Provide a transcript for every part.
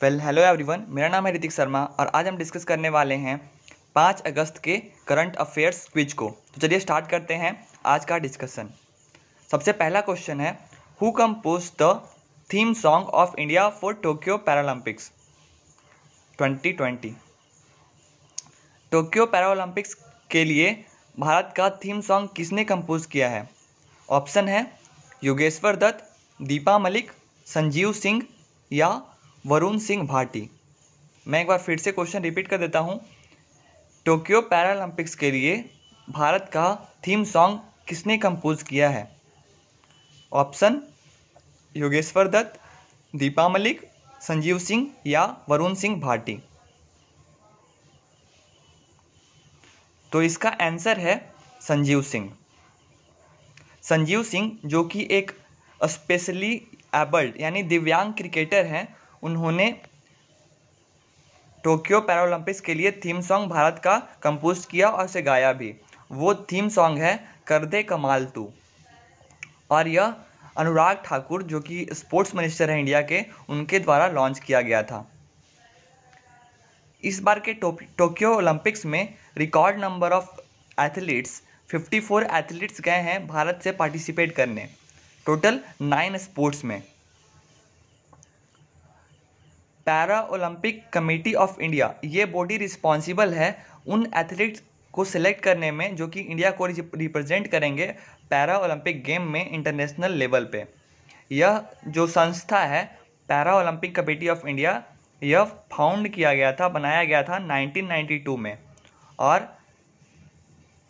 Well hello everyone मेरा नाम है ऋतिक शर्मा और आज हम डिस्कस करने वाले हैं पाँच अगस्त के करंट अफेयर्स क्विज को। तो चलिए स्टार्ट करते हैं आज का डिस्कशन सबसे पहला क्वेश्चन है who compose the theme song of India for Tokyo Paralympics 2020 Tokyo Paralympics के लिए भारत का थीम सॉन्ग किसने कंपोज किया है? ऑप्शन है, योगेश्वर दत्त, दीपा मलिक, संजीव सिंह या वरुण सिंह भाटी। मैं एक बार फिर से क्वेश्चन रिपीट कर देता हूँ। टोक्यो पैरालंपिक्स के लिए भारत का थीम सॉन्ग किसने कंपोज किया है? ऑप्शन योगेश्वर दत्त, दीपा मलिक, संजीव सिंह या वरुण सिंह भाटी। तो इसका आंसर है संजीव सिंह। संजीव सिंह जो कि एक स्पेशली एबल्ड यानी दिव्यांग क्रिकेटर हैं उन्होंने टोक्यो पैरालंपिक्स के लिए थीम सॉन्ग भारत का कंपोज किया और उसे गाया भी। वो थीम सॉन्ग है, कर दे कमाल तू। और यह अनुराग ठाकुर, जो कि स्पोर्ट्स मिनिस्टर हैं इंडिया के, उनके द्वारा लॉन्च किया गया था। इस बार के टोक्यो ओलंपिक्स में record number of athletes 54 athletes गए हैं भारत से पार्टिसिपेट करने। टोटल नाइन स्पोर्ट्स में। Para Olympic committee of India, ये बॉडी रिस्पॉन्सिबल है उन एथलीट्स को सिलेक्ट करने में जो कि इंडिया को रिप्रेजेंट करेंगे पैरा ओलंपिक गेम में इंटरनेशनल लेवल पे। यह जो संस्था है, para Olympic committee of India, यह फाउंड किया गया था, बनाया गया था 1992 में। और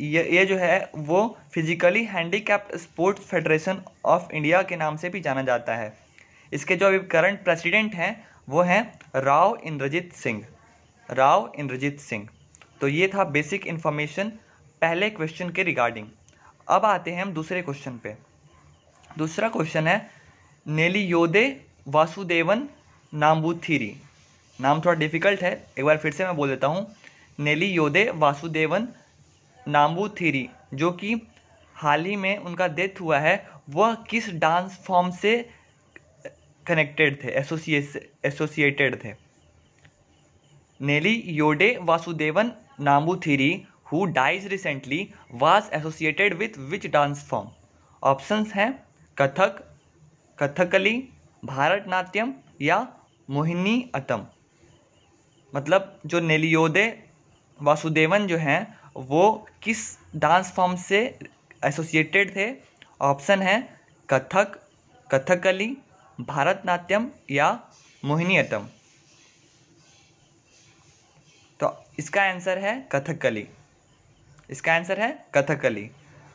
ये ये जो है, वो physically handicapped sports federation of India के नाम से भी जाना जाता है। इसके जो अभी करंट प्रेसिडेंट हैं वो हैं राव इंद्रजीत सिंह। राव इंद्रजीत सिंह। तो ये था बेसिक इन्फॉर्मेशन पहले क्वेश्चन के रिगार्डिंग अब आते हैं हम दूसरे क्वेश्चन पे। दूसरा क्वेश्चन है, नेली योदे वासुदेवन नाम्बूथिरी। नाम थोड़ा डिफ़िकल्ट है, एक बार फिर से मैं बोल देता हूँ। नेली योदे वासुदेवन नाम्बू नाम्बूथिरी, जो कि हाल ही में उनका डेथ हुआ है, वह किस डांस फॉर्म से कनेक्टेड थे एसोसिएटेड थे। Nelliyode Vasudevan Namboodiri who dies recently was associated with which dance form options हैं, कथक, कथकली, भारतनाट्यम या मोहिनी अतम। मतलब जो नेलियोदे वासुदेवन जो हैं, वो किस डांस फॉर्म से एसोसिएटेड थे? ऑप्शन है, कथक, कथकली भारतनाट्यम या मोहिनीअट्टम तो इसका आंसर है कथकली। इसका आंसर है कथकली।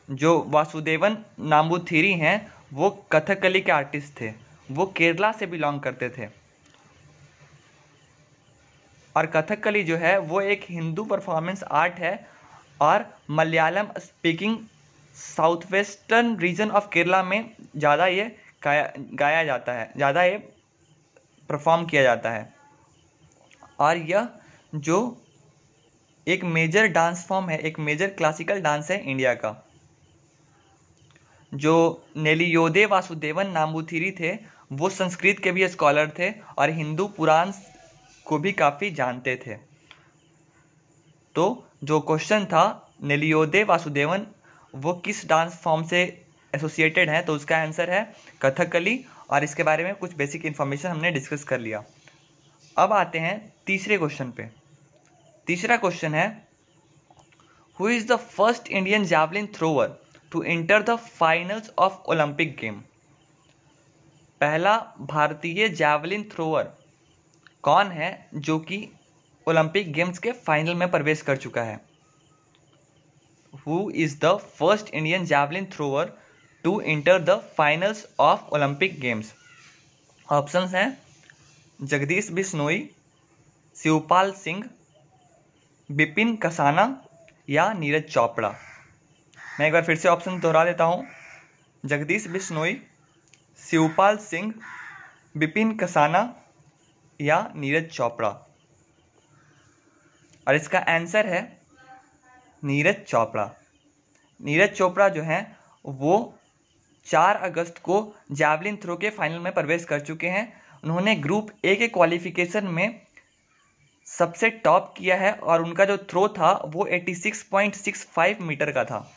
जो वासुदेवन नाम्बूथिरी हैं, वो कथकली के आर्टिस्ट थे। वो केरला से बिलोंग करते थे। और कथकली जो है, वो एक हिंदू परफॉर्मेंस आर्ट है और Malayalam speaking south western region of Kerala में ज़्यादा ये गाया गाया जाता है। ज़्यादा ये परफॉर्म किया जाता है। और यह जो एक मेजर डांस फॉर्म है, एक मेजर क्लासिकल डांस है इंडिया का, जो नेलियोदे वासुदेवन नाम्बूथिरी थे, वो संस्कृत के भी स्कॉलर थे और हिंदू पुराण को भी काफ़ी जानते थे। तो जो क्वेश्चन था नेलियोदे वासुदेवन वो किस डांस फॉर्म से एसोसिएटेड है तो उसका आंसर है कथकली और इसके बारे में कुछ बेसिक इन्फॉर्मेशन हमने डिस्कस कर लिया। अब आते हैं तीसरे क्वेश्चन पे। तीसरा क्वेश्चन है who is the first Indian javelin thrower to enter the finals of Olympic game पहला भारतीय जैवलिन थ्रोवर कौन है जो कि ओलंपिक गेम्स के फाइनल में प्रवेश कर चुका है? Who is the first Indian javelin thrower to enter the finals of Olympic games options हैं जगदीश बिश्नोई शिवपाल सिंह बिपिन कसाना या नीरज चोपड़ा मैं एक बार फिर से ऑप्शन दोहरा देता हूँ. जगदीश बिश्नोई शिवपाल सिंह बिपिन कसाना या नीरज चोपड़ा और इसका आंसर है नीरज चोपड़ा नीरज चोपड़ा जो हैं, वो चार अगस्त को जैवलिन थ्रो के फाइनल में प्रवेश कर चुके हैं। उन्होंने ग्रुप ए के क्वालिफिकेशन में सबसे टॉप किया है और उनका जो थ्रो था, वो 86.65 मीटर का था।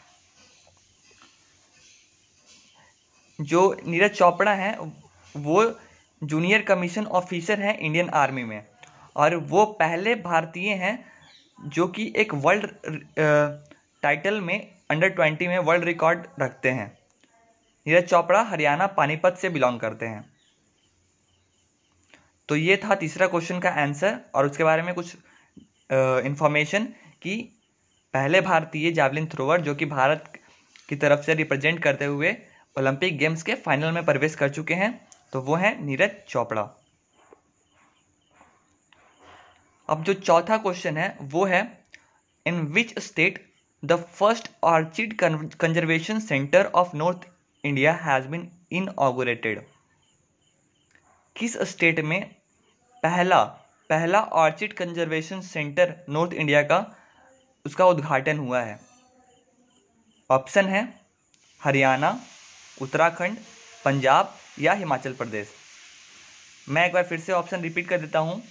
जो नीरज चोपड़ा हैं, वो जूनियर कमीशन ऑफिसर हैं इंडियन आर्मी में। और वो पहले भारतीय हैं, जो कि एक वर्ल्ड टाइटल में अंडर ट्वेंटी में वर्ल्ड रिकॉर्ड रखते हैं। नीरज चोपड़ा हरियाणा पानीपत से बिलोंग करते हैं। तो ये था तीसरा क्वेश्चन का आंसर और उसके बारे में कुछ इंफॉर्मेशन कि पहले भारतीय जावलिन थ्रोवर जो कि भारत की तरफ़ से रिप्रेजेंट करते हुए ओलंपिक गेम्स के फाइनल में प्रवेश कर चुके हैं तो वो हैं नीरज चोपड़ा। अब जो चौथा क्वेश्चन है, वो है in which state the first orchid conservation centre of north India has been inaugurated किस स्टेट में पहला पहला orchid conservation centre north India का, उसका उद्घाटन हुआ है? ऑप्शन है, हरियाणा, उत्तराखंड, पंजाब या हिमाचल प्रदेश। मैं एक बार फिर से ऑप्शन रिपीट कर देता हूँ।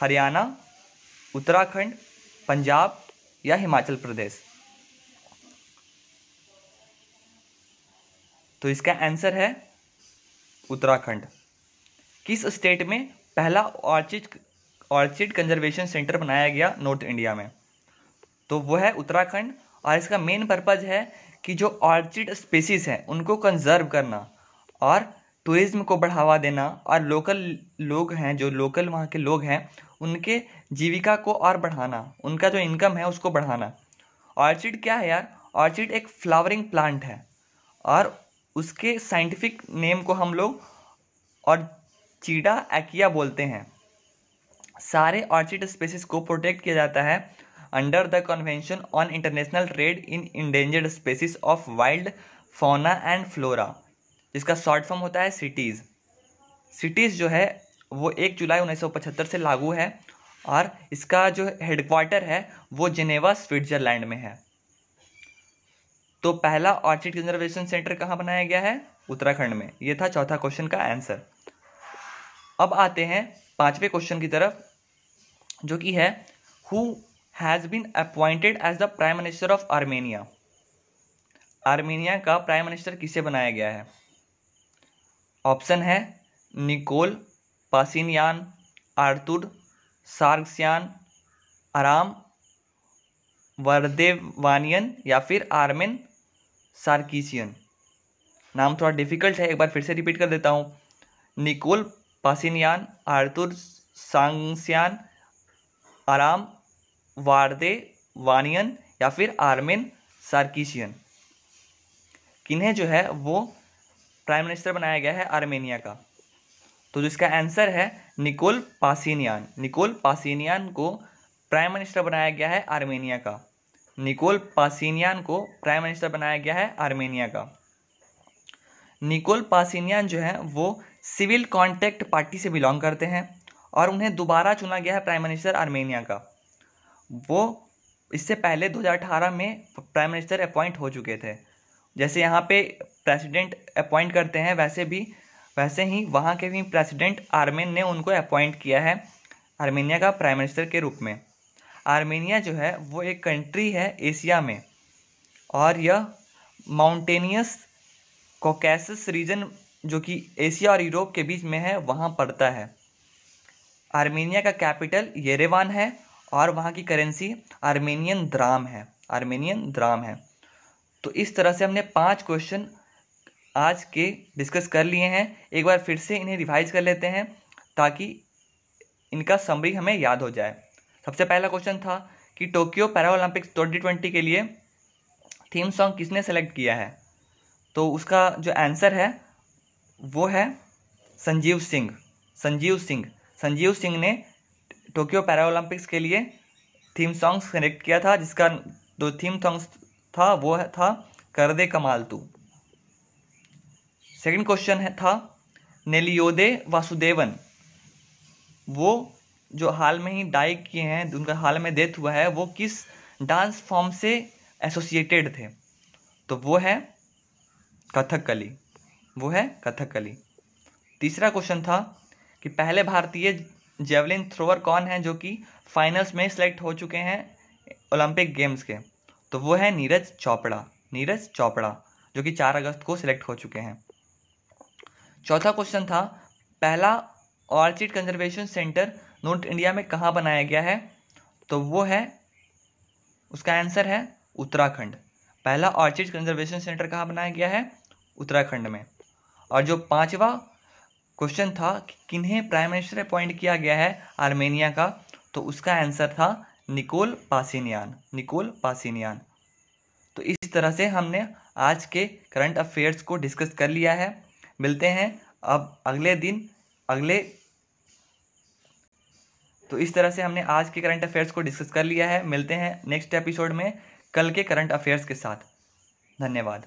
हरियाणा, उत्तराखंड, पंजाब या हिमाचल प्रदेश। तो इसका आंसर है उत्तराखंड। किस स्टेट में पहला ऑर्चिड ऑर्चिड कंजर्वेशन सेंटर बनाया गया नॉर्थ इंडिया में? तो वो है उत्तराखंड और इसका मेन पर्पज़ है कि जो ऑर्चिड स्पेसीज हैं, उनको कंजर्व करना और टूरिज़्म को बढ़ावा देना और लोकल लोग हैं, जो लोकल वहाँ के लोग हैं, उनके जीविका को और बढ़ाना, उनका जो इनकम है उसको बढ़ाना। ऑर्चिड क्या है यार? ऑर्चिड एक फ्लावरिंग प्लांट है और उसके साइंटिफिक नेम को हम लोग और चीडा एक्या बोलते हैं। सारे ऑर्चिड स्पेसिस को प्रोटेक्ट किया जाता है under the convention on international trade in endangered species of wild fauna and flora जिसका शॉर्ट फॉर्म होता है सिटीज़ सिटीज़ जो है, वो एक जुलाई उन्नीस सौ पचहत्तर से लागू है और इसका जो हेडक्वार्टर है, वो जेनेवा स्विट्जरलैंड में है। तो पहला ऑर्चिड कंजर्वेशन सेंटर कहाँ बनाया गया है? उत्तराखंड में। ये था चौथा क्वेश्चन का आंसर अब आते हैं पाँचवें क्वेश्चन की तरफ़, जो कि है who has been appointed as the prime minister of Armenia Armenia का प्राइम मिनिस्टर किसे बनाया गया है? ऑप्शन है निकोल पासिनियान आर्तुर सार्गसियान आराम वर्देवानियन या फिर आर्मेन सार्किसियन। नाम थोड़ा डिफ़िकल्ट है, एक बार फिर से रिपीट कर देता हूँ। निकोल पासिनियान, आर्तुर सांगसियान, आराम वार्दे, वानियन या फिर आर्मेन सार्किशियन किन्हें जो है, वो प्राइम मिनिस्टर बनाया गया है आर्मेनिया का। तो जिसका आंसर है, निकोल पासिनियान। निकोल पासिनियान को प्राइम मिनिस्टर बनाया गया है आर्मेनिया का। निकोल पासिनियान को प्राइम मिनिस्टर बनाया गया है आर्मेनिया का। निकोल पासिनियान जो है, वो सिविल कॉन्टेक्ट पार्टी से बिलोंग करते हैं और उन्हें दोबारा चुना गया है प्राइम मिनिस्टर आर्मेनिया का। वो इससे पहले 2018 में प्राइम मिनिस्टर अपॉइंट हो चुके थे। जैसे यहाँ पे प्रेसिडेंट अपॉइंट करते हैं, वैसे भी, वैसे ही वहाँ के भी प्रेसिडेंट आर्मेन ने उनको अपॉइंट किया है आर्मेनिया का प्राइम मिनिस्टर के रूप में। आर्मेनिया जो है, वो एक कंट्री है एशिया में। और यह माउंटेनियस कोकैसस रीजन जो कि एशिया और यूरोप के बीच में है, वहाँ पड़ता है। आर्मेनिया का कैपिटल येरेवान है और वहाँ की करेंसी आर्मेनियन द्राम है। आर्मेनियन द्राम है। तो इस तरह से हमने पाँच क्वेश्चन आज के डिस्कस कर लिए हैं। एक बार फिर से इन्हें रिवाइज कर लेते हैं ताकि इनका समरी हमें याद हो जाए। सबसे पहला क्वेश्चन था कि Tokyo Paralympics twenty twenty के लिए थीम सॉन्ग किसने सेलेक्ट किया है? तो उसका जो आंसर है, वो है संजीव सिंह। संजीव सिंह। संजीव सिंह ने टोक्यो पैरा ओलंपिक्स के लिए थीम सॉन्ग सेलेक्ट किया था, जिसका दो थीम सॉन्ग्स था, वो था कर दे कमाल तू। सेकंड क्वेश्चन है था नेलियोदे वासुदेवन। वो जो हाल में ही डाई किए हैं उनका हाल में डेथ हुआ है, वो किस डांस फॉर्म से एसोसिएटेड थे? तो वो है कथकली वो है कथकली तीसरा क्वेश्चन था कि पहले भारतीय जेवलिन थ्रोअर कौन है जो कि फाइनल्स में सेलेक्ट हो चुके हैं ओलंपिक गेम्स के? तो वो है नीरज चोपड़ा। नीरज चोपड़ा, जो कि चार अगस्त को सिलेक्ट हो चुके हैं। चौथा क्वेश्चन था, पहला orchid conservation centre north India में कहाँ बनाया गया है? तो वो है, उसका आंसर है उत्तराखंड। पहला ऑर्चिड कंजर्वेशन सेंटर कहाँ बनाया गया है? उत्तराखंड में। और जो पांचवा क्वेश्चन था कि किन्हें प्राइम मिनिस्टर अपॉइंट किया गया है आर्मेनिया का तो उसका आंसर था निकोल पासिनियान निकोल पासिनियान। तो इस तरह से हमने आज के करंट अफेयर्स को डिस्कस कर लिया है। मिलते हैं अब अगले दिन, अगले तो इस तरह से हमने आज के करंट अफेयर्स को डिस्कस कर लिया है। मिलते हैं नेक्स्ट एपिसोड में कल के करंट अफेयर्स के साथ। धन्यवाद।